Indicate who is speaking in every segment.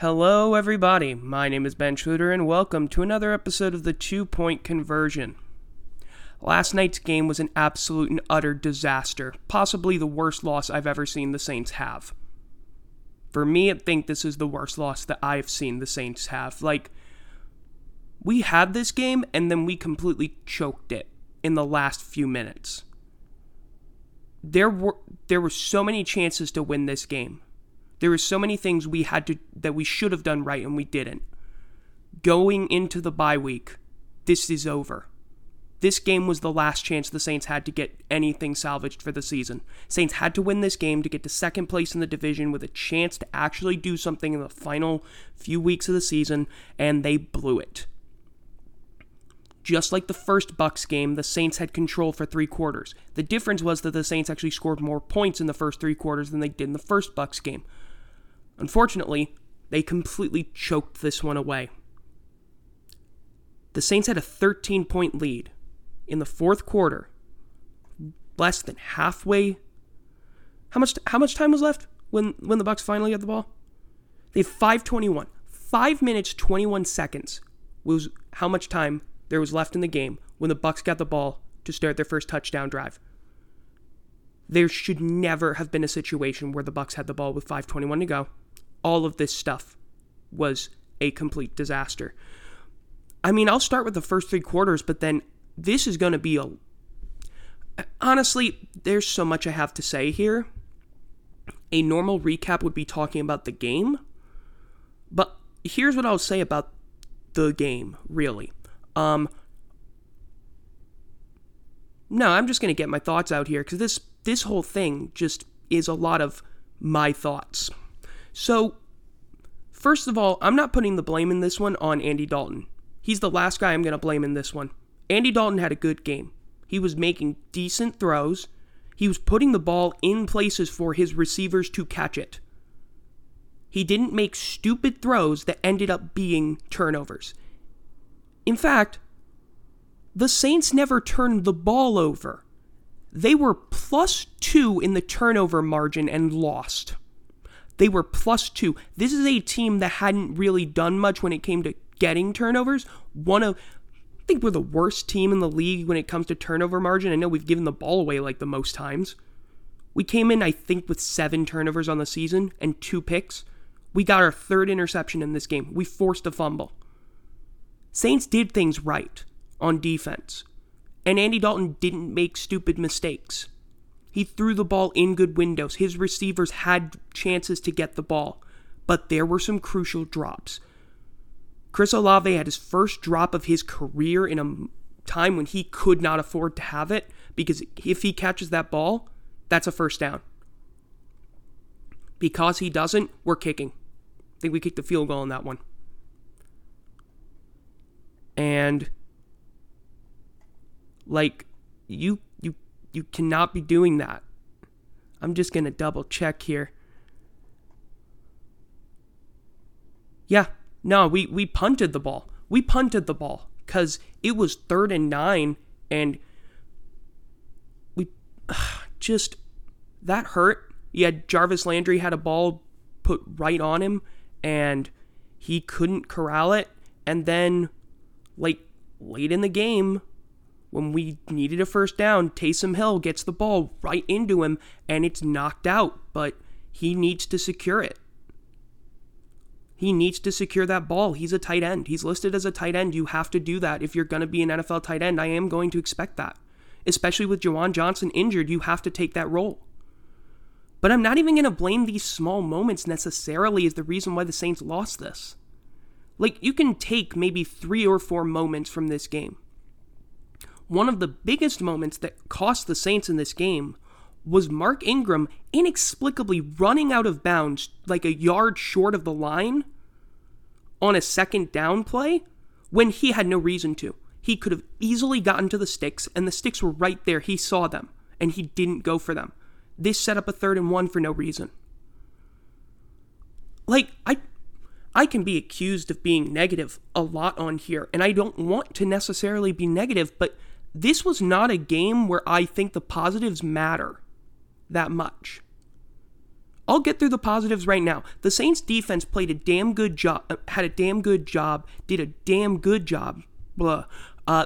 Speaker 1: Hello, everybody. My name is Ben Schluter, and welcome to another episode of the Two Point Conversion. Last night's game was an absolute and utter disaster, possibly the worst loss I've ever seen the Saints have. For me, I think this is the worst loss that I've seen the Saints have. Like, we had this game, and then we completely choked it in the last few minutes. There were there were so many chances to win this game there were so many things we had to that we should have done right and we didn't. Going into the bye week, this is over. This game was the last chance the Saints had to get anything salvaged for the season. Saints had to win this game to get to second place in the division with a chance to actually do something in the final few weeks of the season, and they blew it. Just like the first Bucks game, the Saints had control for 3 quarters. The difference was that the Saints actually scored more points in the first 3 quarters than they did in the first Bucks game. Unfortunately, they completely choked this one away. The Saints had a 13 point lead in the fourth quarter, less than halfway. How much how much time was left when when the Bucks finally got the ball? They had 521. 5 minutes 21 seconds was how much time there was left in the game when the Bucks got the ball to start their first touchdown drive. There should never have been a situation where the Bucks had the ball with 521 to go all of this stuff was a complete disaster. I mean, I'll start with the first three quarters, but then this is going to be a. Honestly, there's so much I have to say here. A normal recap would be talking about the game, but here's what I'll say about the game, really. Um, no, I'm just going to get my thoughts out here because this this whole thing just is a lot of my thoughts. So, first of all, I'm not putting the blame in this one on Andy Dalton. He's the last guy I'm going to blame in this one. Andy Dalton had a good game. He was making decent throws. He was putting the ball in places for his receivers to catch it. He didn't make stupid throws that ended up being turnovers. In fact, the Saints never turned the ball over. They were plus two in the turnover margin and lost. They were plus two. This is a team that hadn't really done much when it came to getting turnovers. One of, I think we're the worst team in the league when it comes to turnover margin. I know we've given the ball away like the most times. We came in, I think, with seven turnovers on the season and two picks. We got our third interception in this game. We forced a fumble. Saints did things right on defense, and Andy Dalton didn't make stupid mistakes. He threw the ball in good windows. His receivers had chances to get the ball, but there were some crucial drops. Chris Olave had his first drop of his career in a time when he could not afford to have it because if he catches that ball, that's a first down. Because he doesn't, we're kicking. I think we kicked the field goal on that one. And like you you cannot be doing that. I'm just going to double check here. Yeah, no, we, we punted the ball. We punted the ball because it was third and nine, and we just that hurt. Yeah, Jarvis Landry had a ball put right on him, and he couldn't corral it. And then, like late in the game, when we needed a first down, Taysom Hill gets the ball right into him and it's knocked out, but he needs to secure it. He needs to secure that ball. He's a tight end. He's listed as a tight end. You have to do that if you're going to be an NFL tight end. I am going to expect that. Especially with Juwan Johnson injured, you have to take that role. But I'm not even going to blame these small moments necessarily as the reason why the Saints lost this. Like, you can take maybe three or four moments from this game one of the biggest moments that cost the Saints in this game was Mark Ingram inexplicably running out of bounds like a yard short of the line on a second down play when he had no reason to. He could have easily gotten to the sticks, and the sticks were right there. He saw them, and he didn't go for them. This set up a third and one for no reason. Like, I I can be accused of being negative a lot on here, and I don't want to necessarily be negative, but this was not a game where I think the positives matter that much. I'll get through the positives right now. The Saints defense played a damn good job, uh, had a damn good job, did a damn good job, blah, uh,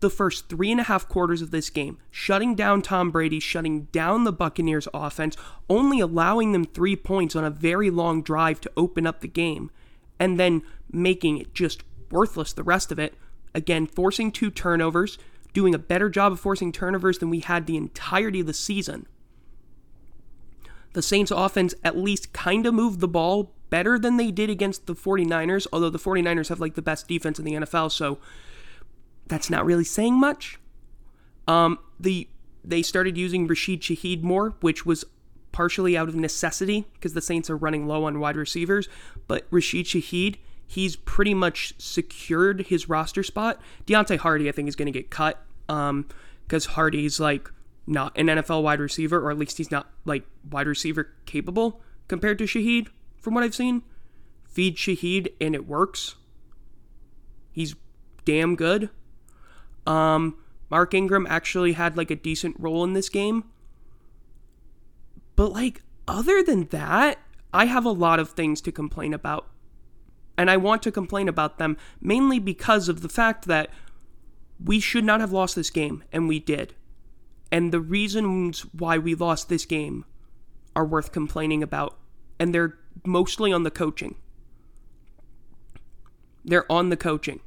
Speaker 1: the first three and a half quarters of this game, shutting down Tom Brady, shutting down the Buccaneers offense, only allowing them three points on a very long drive to open up the game, and then making it just worthless the rest of it. Again, forcing two turnovers, doing a better job of forcing turnovers than we had the entirety of the season. The Saints offense at least kind of moved the ball better than they did against the 49ers, although the 49ers have like the best defense in the NFL, so that's not really saying much. Um, the they started using Rashid Shaheed more, which was partially out of necessity because the Saints are running low on wide receivers. But Rashid Shaheed, he's pretty much secured his roster spot. Deonte Harty, I think, is going to get cut because Harty's like not an NFL wide receiver, or at least he's not like wide receiver capable compared to Shaheed, from what I've seen. Feed Shaheed and it works. He's damn good. Um, Mark Ingram actually had like a decent role in this game. But like other than that, I have a lot of things to complain about. And I want to complain about them mainly because of the fact that we should not have lost this game, and we did. And the reasons why we lost this game are worth complaining about, and they're mostly on the coaching. They're on the coaching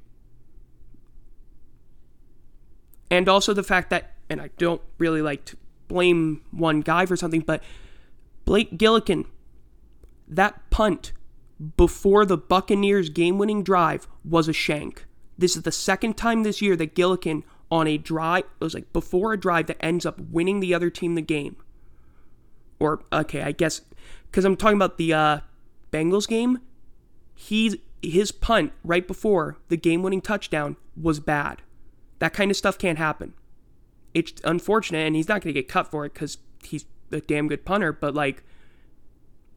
Speaker 1: and also the fact that, and I don't really like to blame one guy for something, but Blake Gillikin, that punt before the Buccaneers game winning drive was a shank. This is the second time this year that Gillikin on a drive, it was like before a drive that ends up winning the other team the game. Or, okay, I guess, because I'm talking about the uh, Bengals game, he's, his punt right before the game winning touchdown was bad. That kind of stuff can't happen. It's unfortunate, and he's not going to get cut for it because he's a damn good punter. But like,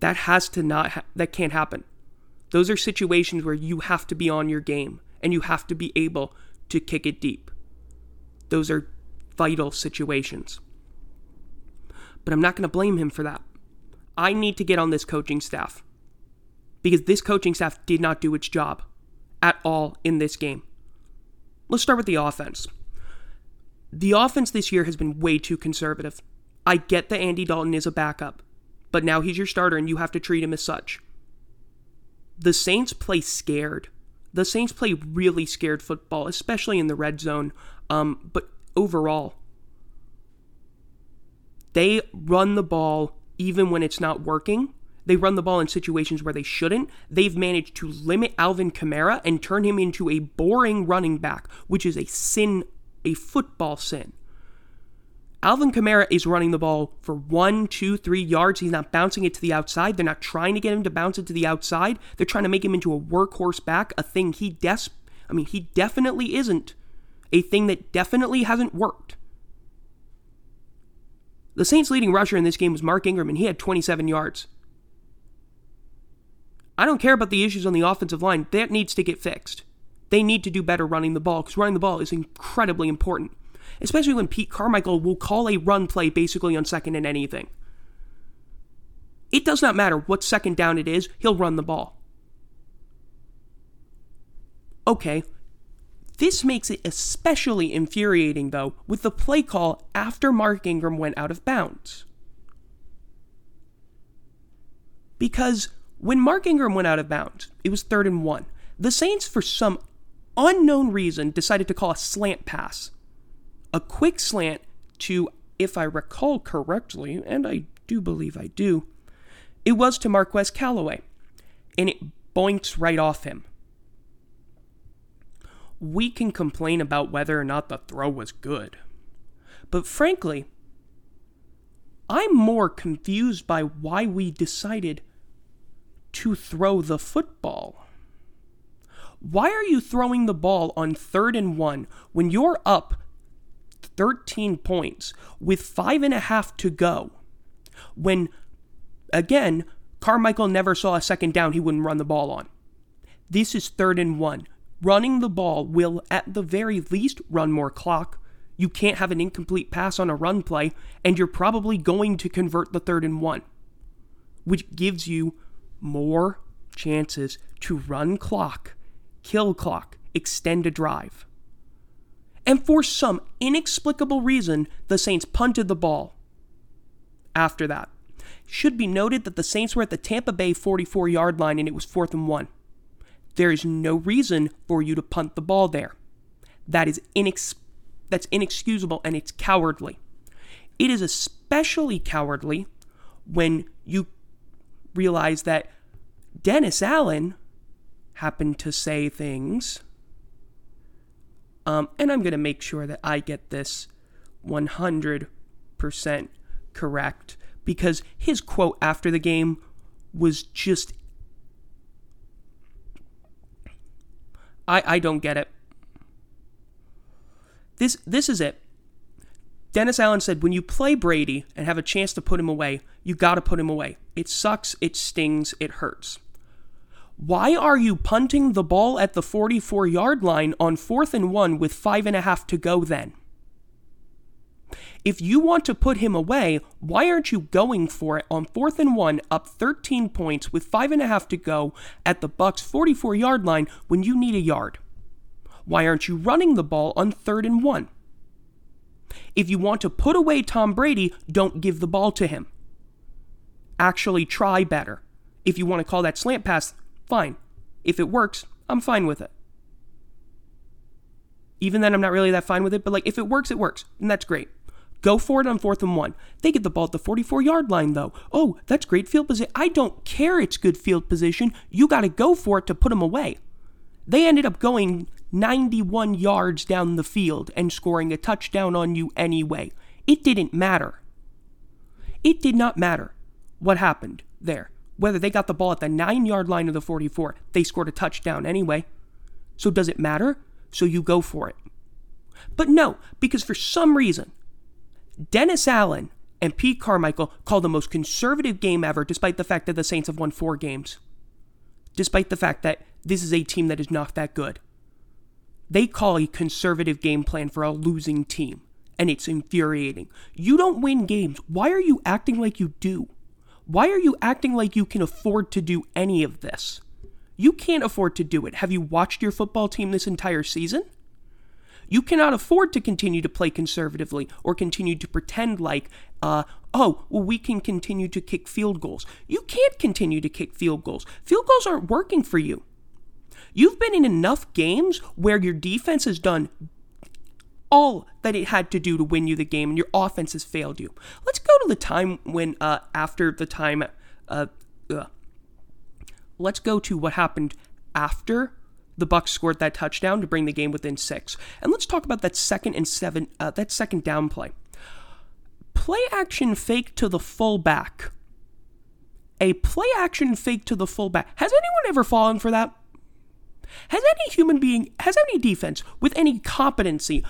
Speaker 1: that has to not. Ha- that can't happen. Those are situations where you have to be on your game and you have to be able to kick it deep. Those are vital situations. But I'm not going to blame him for that. I need to get on this coaching staff because this coaching staff did not do its job at all in this game. Let's start with the offense. The offense this year has been way too conservative. I get that Andy Dalton is a backup, but now he's your starter and you have to treat him as such. The Saints play scared. The Saints play really scared football, especially in the red zone. Um, but overall, they run the ball even when it's not working they run the ball in situations where they shouldn't. They've managed to limit Alvin Kamara and turn him into a boring running back, which is a sin, a football sin. Alvin Kamara is running the ball for one, two, three yards. He's not bouncing it to the outside. They're not trying to get him to bounce it to the outside. They're trying to make him into a workhorse back, a thing he des I mean, he definitely isn't. A thing that definitely hasn't worked. The Saints' leading rusher in this game was Mark Ingram, and he had 27 yards. I don't care about the issues on the offensive line. That needs to get fixed. They need to do better running the ball because running the ball is incredibly important, especially when Pete Carmichael will call a run play basically on second and anything. It does not matter what second down it is, he'll run the ball. Okay, this makes it especially infuriating, though, with the play call after Mark Ingram went out of bounds. Because when Mark Ingram went out of bounds, it was third and one. The Saints, for some unknown reason, decided to call a slant pass. A quick slant to, if I recall correctly, and I do believe I do, it was to Marquez Callaway, And it boinks right off him. We can complain about whether or not the throw was good. But frankly, I'm more confused by why we decided to throw the football. Why are you throwing the ball on third and one when you're up 13 points with five and a half to go? When, again, Carmichael never saw a second down he wouldn't run the ball on. This is third and one. Running the ball will, at the very least, run more clock. You can't have an incomplete pass on a run play, and you're probably going to convert the third and one. which gives you more chances to run clock, kill clock, extend a drive. And for some inexplicable reason, the Saints punted the ball after that. Should be noted that the Saints were at the Tampa Bay 44 yard line and it was fourth and one. There is no reason for you to punt the ball there. That is inex- that's inexcusable and it's cowardly. It is especially cowardly when you realize that Dennis Allen happened to say things. Um, and I'm going to make sure that I get this 100% correct because his quote after the game was just. I, I don't get it. This this is it. Dennis Allen said when you play Brady and have a chance to put him away, you got to put him away. It sucks, it stings, it hurts. Why are you punting the ball at the 44 yard line on fourth and one with five and a half to go then? If you want to put him away, why aren't you going for it on fourth and one, up 13 points with five and a half to go at the Bucks 44 yard line when you need a yard? Why aren't you running the ball on third and one? If you want to put away Tom Brady, don't give the ball to him. Actually, try better. If you want to call that slant pass, fine. If it works, I'm fine with it. Even then, I'm not really that fine with it, but like if it works, it works, and that's great. Go for it on fourth and one. They get the ball at the 44 yard line, though. Oh, that's great field position. I don't care it's good field position. You got to go for it to put them away. They ended up going 91 yards down the field and scoring a touchdown on you anyway. It didn't matter. It did not matter what happened there. Whether they got the ball at the 9 yard line of the 44, they scored a touchdown anyway. So does it matter? So you go for it. But no, because for some reason, Dennis Allen and Pete Carmichael call the most conservative game ever, despite the fact that the Saints have won four games. Despite the fact that this is a team that is not that good. They call a conservative game plan for a losing team, and it's infuriating. You don't win games. Why are you acting like you do? Why are you acting like you can afford to do any of this? You can't afford to do it. Have you watched your football team this entire season? You cannot afford to continue to play conservatively or continue to pretend like, uh, oh, well, we can continue to kick field goals. You can't continue to kick field goals. Field goals aren't working for you. You've been in enough games where your defense has done all that it had to do to win you the game and your offense has failed you. Let's go to the time when, uh, after the time, uh, uh, let's go to what happened after the Bucks scored that touchdown to bring the game within six. And let's talk about that second and seven, uh, that second down play. Play action fake to the fullback. A play action fake to the fullback. Has anyone ever fallen for that? Has any human being, has any defense with any competency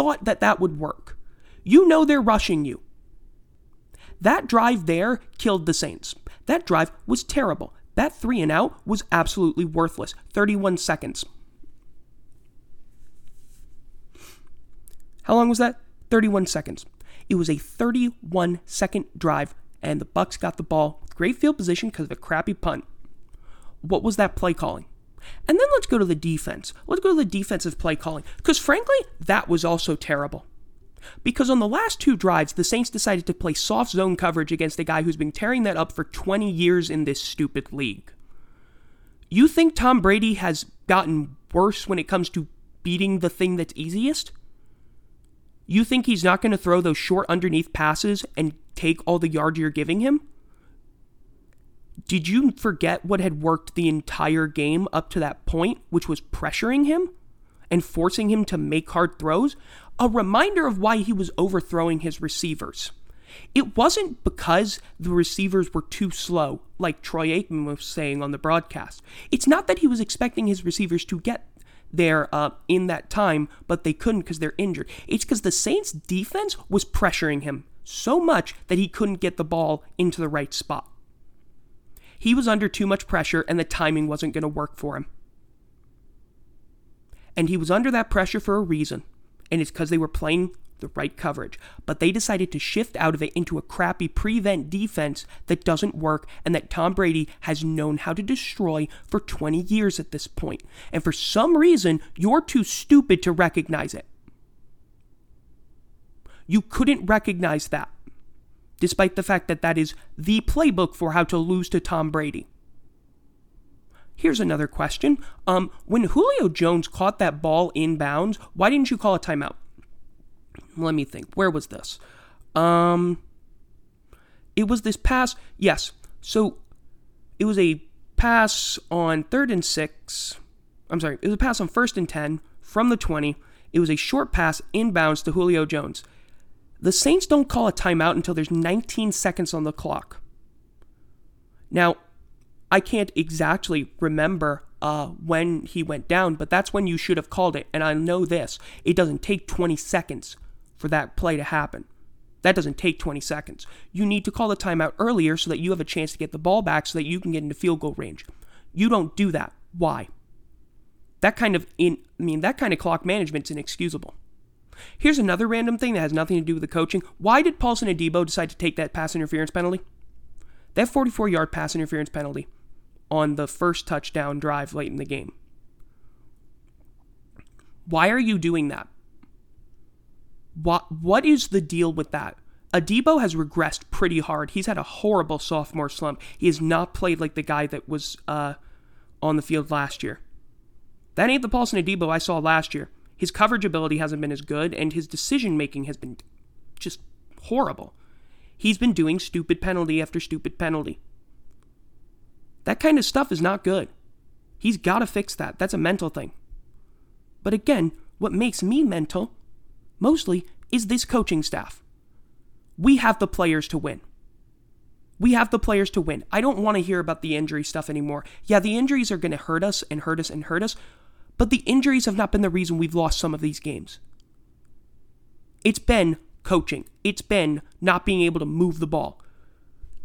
Speaker 1: thought that that would work? You know they're rushing you. That drive there killed the Saints. That drive was terrible. That three and out was absolutely worthless. 31 seconds. How long was that? 31 seconds. It was a 31 second drive, and the Bucks got the ball great field position because of a crappy punt. What was that play calling? And then let's go to the defense. Let's go to the defensive play calling. Because frankly, that was also terrible. Because on the last two drives, the Saints decided to play soft zone coverage against a guy who's been tearing that up for 20 years in this stupid league. You think Tom Brady has gotten worse when it comes to beating the thing that's easiest? You think he's not going to throw those short underneath passes and take all the yards you're giving him? Did you forget what had worked the entire game up to that point, which was pressuring him and forcing him to make hard throws? A reminder of why he was overthrowing his receivers. It wasn't because the receivers were too slow, like Troy Aikman was saying on the broadcast. It's not that he was expecting his receivers to get there uh, in that time, but they couldn't because they're injured. It's because the Saints' defense was pressuring him so much that he couldn't get the ball into the right spot. He was under too much pressure and the timing wasn't going to work for him. And he was under that pressure for a reason, and it's because they were playing the right coverage, but they decided to shift out of it into a crappy prevent defense that doesn't work and that Tom Brady has known how to destroy for 20 years at this point. And for some reason, you're too stupid to recognize it. You couldn't recognize that, despite the fact that that is the playbook for how to lose to Tom Brady. Here's another question. Um, when Julio Jones caught that ball inbounds, why didn't you call a timeout? Let me think. Where was this? Um, it was this pass. Yes. So it was a pass on third and six. I'm sorry. It was a pass on first and 10 from the 20. It was a short pass inbounds to Julio Jones. The Saints don't call a timeout until there's 19 seconds on the clock. Now, I can't exactly remember uh, when he went down, but that's when you should have called it. And I know this it doesn't take 20 seconds for that play to happen. That doesn't take 20 seconds. You need to call the timeout earlier so that you have a chance to get the ball back so that you can get into field goal range. You don't do that. Why? That kind of in I mean that kind of clock management's inexcusable. Here's another random thing that has nothing to do with the coaching. Why did Paulson Adebo decide to take that pass interference penalty? That 44 yard pass interference penalty on the first touchdown drive late in the game. Why are you doing that? What what is the deal with that? Adebo has regressed pretty hard. He's had a horrible sophomore slump. He has not played like the guy that was uh, on the field last year. That ain't the Paulson Adebo I saw last year. His coverage ability hasn't been as good, and his decision making has been just horrible. He's been doing stupid penalty after stupid penalty. That kind of stuff is not good. He's got to fix that. That's a mental thing. But again, what makes me mental mostly is this coaching staff. We have the players to win. We have the players to win. I don't want to hear about the injury stuff anymore. Yeah, the injuries are going to hurt us and hurt us and hurt us, but the injuries have not been the reason we've lost some of these games. It's been coaching, it's been not being able to move the ball.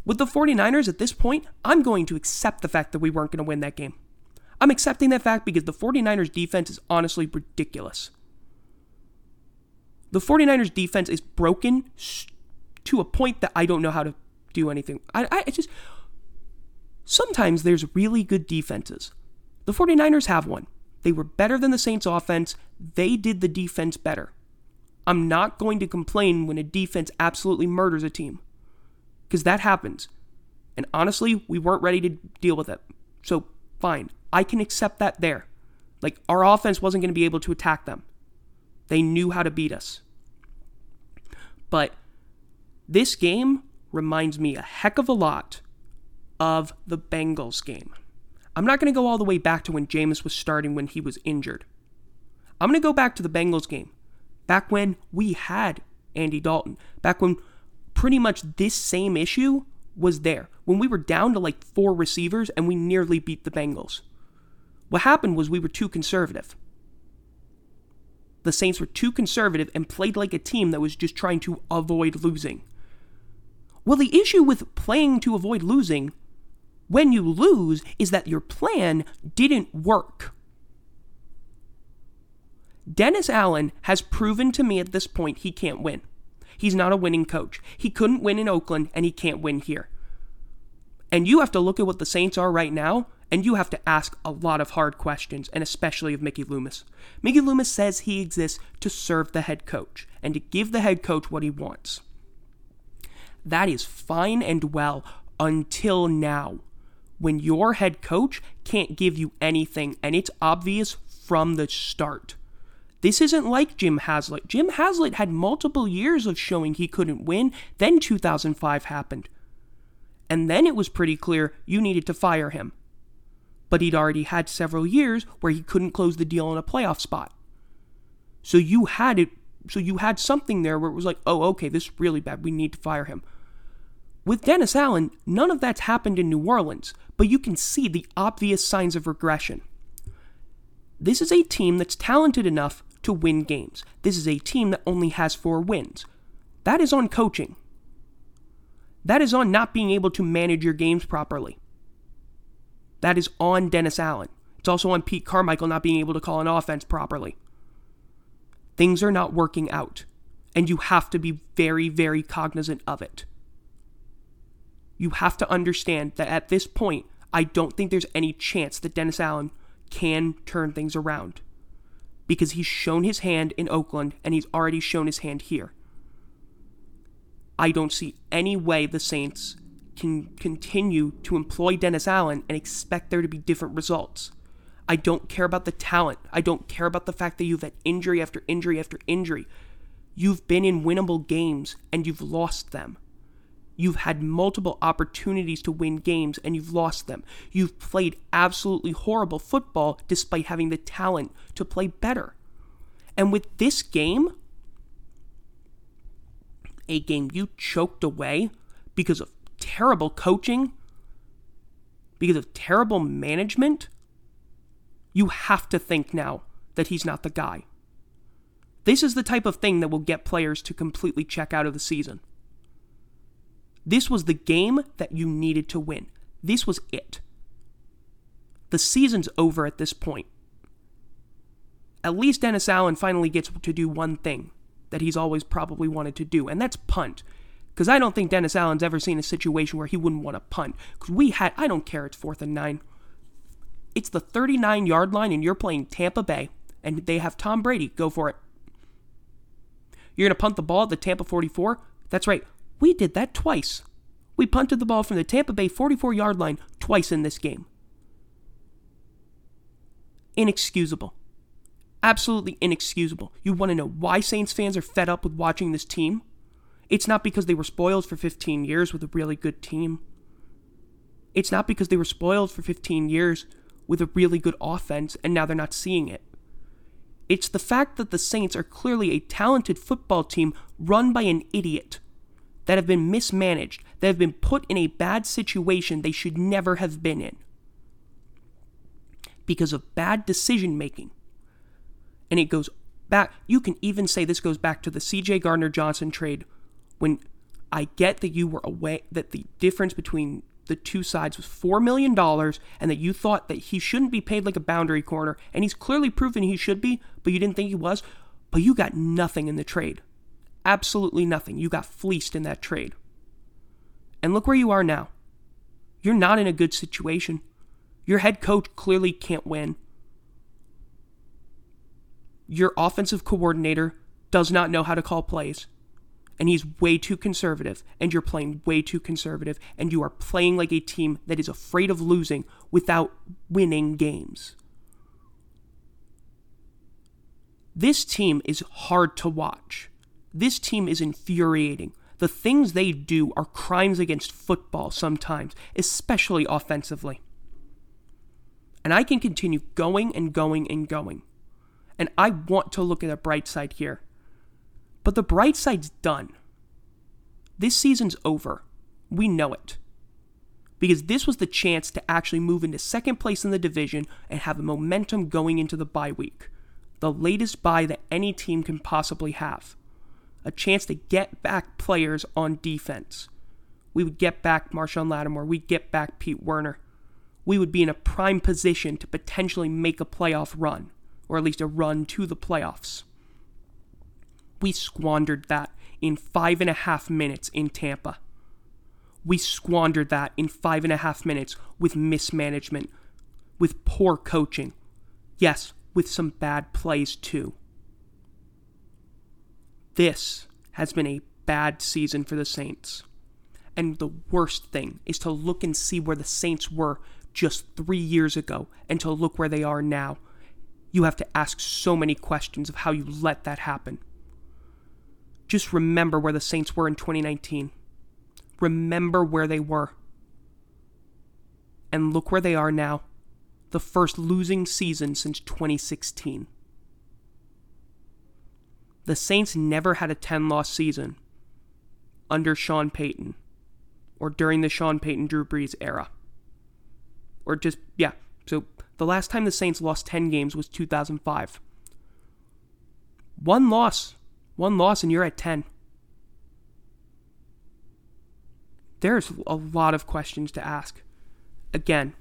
Speaker 1: With the 49ers at this point, I'm going to accept the fact that we weren't going to win that game. I'm accepting that fact because the 49ers defense is honestly ridiculous. The 49ers defense is broken to a point that I don't know how to do anything. I, I just. Sometimes there's really good defenses. The 49ers have one. They were better than the Saints offense. They did the defense better. I'm not going to complain when a defense absolutely murders a team. Because that happens. And honestly, we weren't ready to deal with it. So, fine. I can accept that there. Like, our offense wasn't going to be able to attack them. They knew how to beat us. But this game reminds me a heck of a lot of the Bengals game. I'm not going to go all the way back to when Jameis was starting when he was injured. I'm going to go back to the Bengals game. Back when we had Andy Dalton. Back when pretty much this same issue was there. When we were down to like four receivers and we nearly beat the Bengals. What happened was we were too conservative the Saints were too conservative and played like a team that was just trying to avoid losing. Well, the issue with playing to avoid losing when you lose is that your plan didn't work. Dennis Allen has proven to me at this point he can't win. He's not a winning coach. He couldn't win in Oakland, and he can't win here. And you have to look at what the Saints are right now and you have to ask a lot of hard questions, and especially of Mickey Loomis. Mickey Loomis says he exists to serve the head coach and to give the head coach what he wants. That is fine and well until now, when your head coach can't give you anything, and it's obvious from the start. This isn't like Jim Haslett. Jim Haslett had multiple years of showing he couldn't win, then 2005 happened. And then it was pretty clear you needed to fire him but he'd already had several years where he couldn't close the deal in a playoff spot. So you had it so you had something there where it was like, "Oh, okay, this is really bad. We need to fire him." With Dennis Allen, none of that's happened in New Orleans, but you can see the obvious signs of regression. This is a team that's talented enough to win games. This is a team that only has 4 wins. That is on coaching. That is on not being able to manage your games properly. That is on Dennis Allen. It's also on Pete Carmichael not being able to call an offense properly. Things are not working out. And you have to be very, very cognizant of it. You have to understand that at this point, I don't think there's any chance that Dennis Allen can turn things around because he's shown his hand in Oakland and he's already shown his hand here. I don't see any way the Saints can continue to employ Dennis Allen and expect there to be different results. I don't care about the talent. I don't care about the fact that you've had injury after injury after injury. You've been in winnable games and you've lost them. You've had multiple opportunities to win games and you've lost them. You've played absolutely horrible football despite having the talent to play better. And with this game, a game you choked away because of terrible coaching, because of terrible management, you have to think now that he's not the guy. This is the type of thing that will get players to completely check out of the season. This was the game that you needed to win. This was it. The season's over at this point. At least Dennis Allen finally gets to do one thing that he's always probably wanted to do, and that's punt. Because I don't think Dennis Allen's ever seen a situation where he wouldn't want to punt. Because we had, I don't care, it's fourth and nine. It's the 39 yard line, and you're playing Tampa Bay, and they have Tom Brady. Go for it. You're going to punt the ball at the Tampa 44? That's right. We did that twice. We punted the ball from the Tampa Bay 44 yard line twice in this game. Inexcusable. Absolutely inexcusable. You want to know why Saints fans are fed up with watching this team? It's not because they were spoiled for 15 years with a really good team. It's not because they were spoiled for 15 years with a really good offense and now they're not seeing it. It's the fact that the Saints are clearly a talented football team run by an idiot that have been mismanaged, that have been put in a bad situation they should never have been in because of bad decision making. And it goes back, you can even say this goes back to the CJ Gardner Johnson trade when I get that you were away, that the difference between the two sides was $4 million and that you thought that he shouldn't be paid like a boundary corner, and he's clearly proven he should be, but you didn't think he was, but you got nothing in the trade. Absolutely nothing. You got fleeced in that trade. And look where you are now. You're not in a good situation. Your head coach clearly can't win. Your offensive coordinator does not know how to call plays. And he's way too conservative, and you're playing way too conservative, and you are playing like a team that is afraid of losing without winning games. This team is hard to watch. This team is infuriating. The things they do are crimes against football sometimes, especially offensively. And I can continue going and going and going. And I want to look at a bright side here. But the bright side's done. This season's over. We know it. Because this was the chance to actually move into second place in the division and have a momentum going into the bye week. The latest bye that any team can possibly have a chance to get back players on defense. We would get back Marshon Lattimore. We'd get back Pete Werner. We would be in a prime position to potentially make a playoff run, or at least a run to the playoffs. We squandered that in five and a half minutes in Tampa. We squandered that in five and a half minutes with mismanagement, with poor coaching. Yes, with some bad plays too. This has been a bad season for the Saints. And the worst thing is to look and see where the Saints were just three years ago and to look where they are now. You have to ask so many questions of how you let that happen. Just remember where the Saints were in 2019. Remember where they were. And look where they are now. The first losing season since 2016. The Saints never had a 10 loss season under Sean Payton or during the Sean Payton Drew Brees era. Or just, yeah. So the last time the Saints lost 10 games was 2005. One loss. One loss, and you're at 10. There's a lot of questions to ask. Again,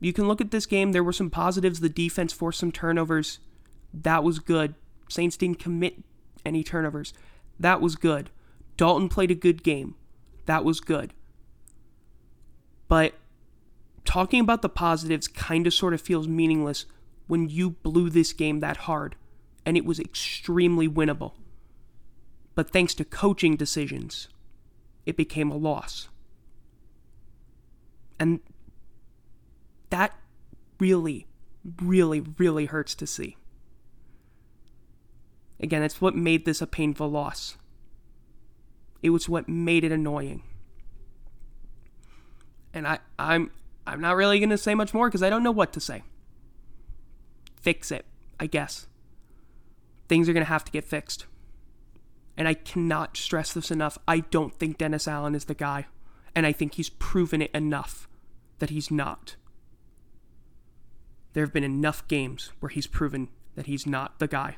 Speaker 1: you can look at this game. There were some positives. The defense forced some turnovers. That was good. Saints didn't commit any turnovers. That was good. Dalton played a good game. That was good. But talking about the positives kind of sort of feels meaningless when you blew this game that hard and it was extremely winnable. But thanks to coaching decisions, it became a loss. And that really, really, really hurts to see. Again, it's what made this a painful loss. It was what made it annoying. And I, I'm I'm not really gonna say much more because I don't know what to say. Fix it, I guess. Things are gonna have to get fixed. And I cannot stress this enough. I don't think Dennis Allen is the guy. And I think he's proven it enough that he's not. There have been enough games where he's proven that he's not the guy.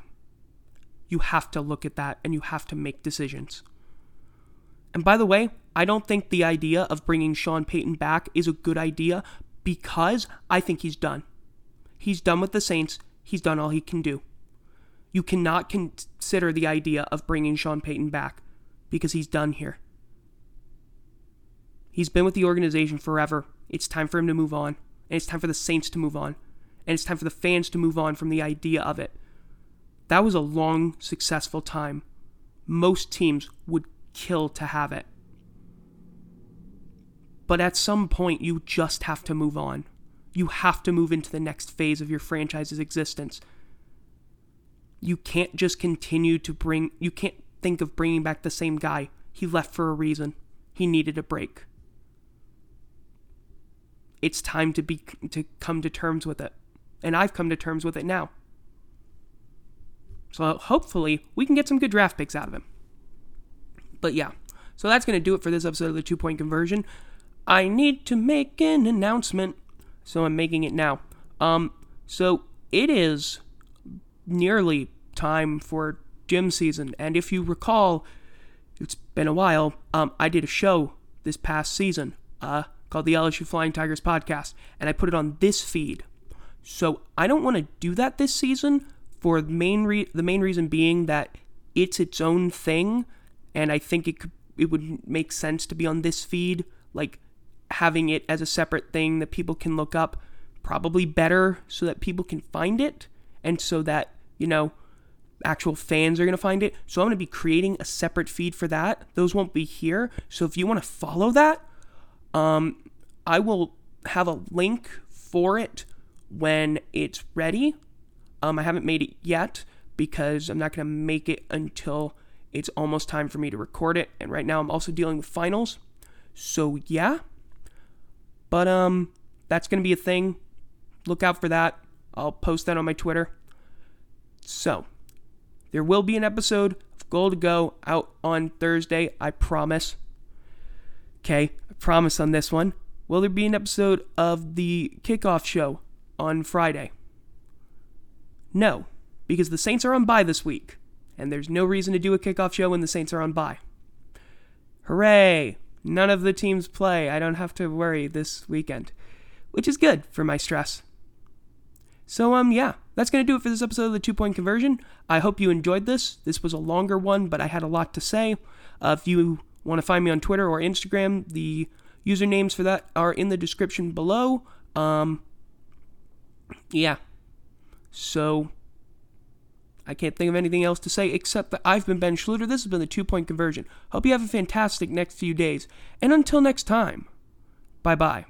Speaker 1: You have to look at that and you have to make decisions. And by the way, I don't think the idea of bringing Sean Payton back is a good idea because I think he's done. He's done with the Saints, he's done all he can do. You cannot consider the idea of bringing Sean Payton back because he's done here. He's been with the organization forever. It's time for him to move on. And it's time for the Saints to move on. And it's time for the fans to move on from the idea of it. That was a long, successful time. Most teams would kill to have it. But at some point, you just have to move on. You have to move into the next phase of your franchise's existence. You can't just continue to bring, you can't think of bringing back the same guy. He left for a reason. He needed a break. It's time to be to come to terms with it. And I've come to terms with it now. So hopefully we can get some good draft picks out of him. But yeah, so that's going to do it for this episode of the two point conversion. I need to make an announcement, so I'm making it now. Um, so it is nearly time for gym season, and if you recall, it's been a while. Um, I did a show this past season, uh, called the LSU Flying Tigers podcast, and I put it on this feed. So I don't want to do that this season for the main re- the main reason being that it's its own thing and I think it could it would make sense to be on this feed, like having it as a separate thing that people can look up, probably better so that people can find it and so that, you know, actual fans are going to find it. So I'm going to be creating a separate feed for that. Those won't be here. So if you want to follow that, um I will have a link for it when it's ready. Um I haven't made it yet because I'm not going to make it until it's almost time for me to record it. And right now I'm also dealing with finals. So yeah. But um that's going to be a thing. Look out for that. I'll post that on my Twitter. So, there will be an episode of Goal to Go out on Thursday, I promise. Okay, I promise on this one. Will there be an episode of the kickoff show on Friday? No, because the Saints are on bye this week and there's no reason to do a kickoff show when the Saints are on bye. Hooray! None of the teams play. I don't have to worry this weekend, which is good for my stress. So, um, yeah, that's going to do it for this episode of the two point conversion. I hope you enjoyed this. This was a longer one, but I had a lot to say. Uh, if you want to find me on Twitter or Instagram, the usernames for that are in the description below. Um, yeah. So, I can't think of anything else to say except that I've been Ben Schluter. This has been the two point conversion. Hope you have a fantastic next few days. And until next time, bye bye.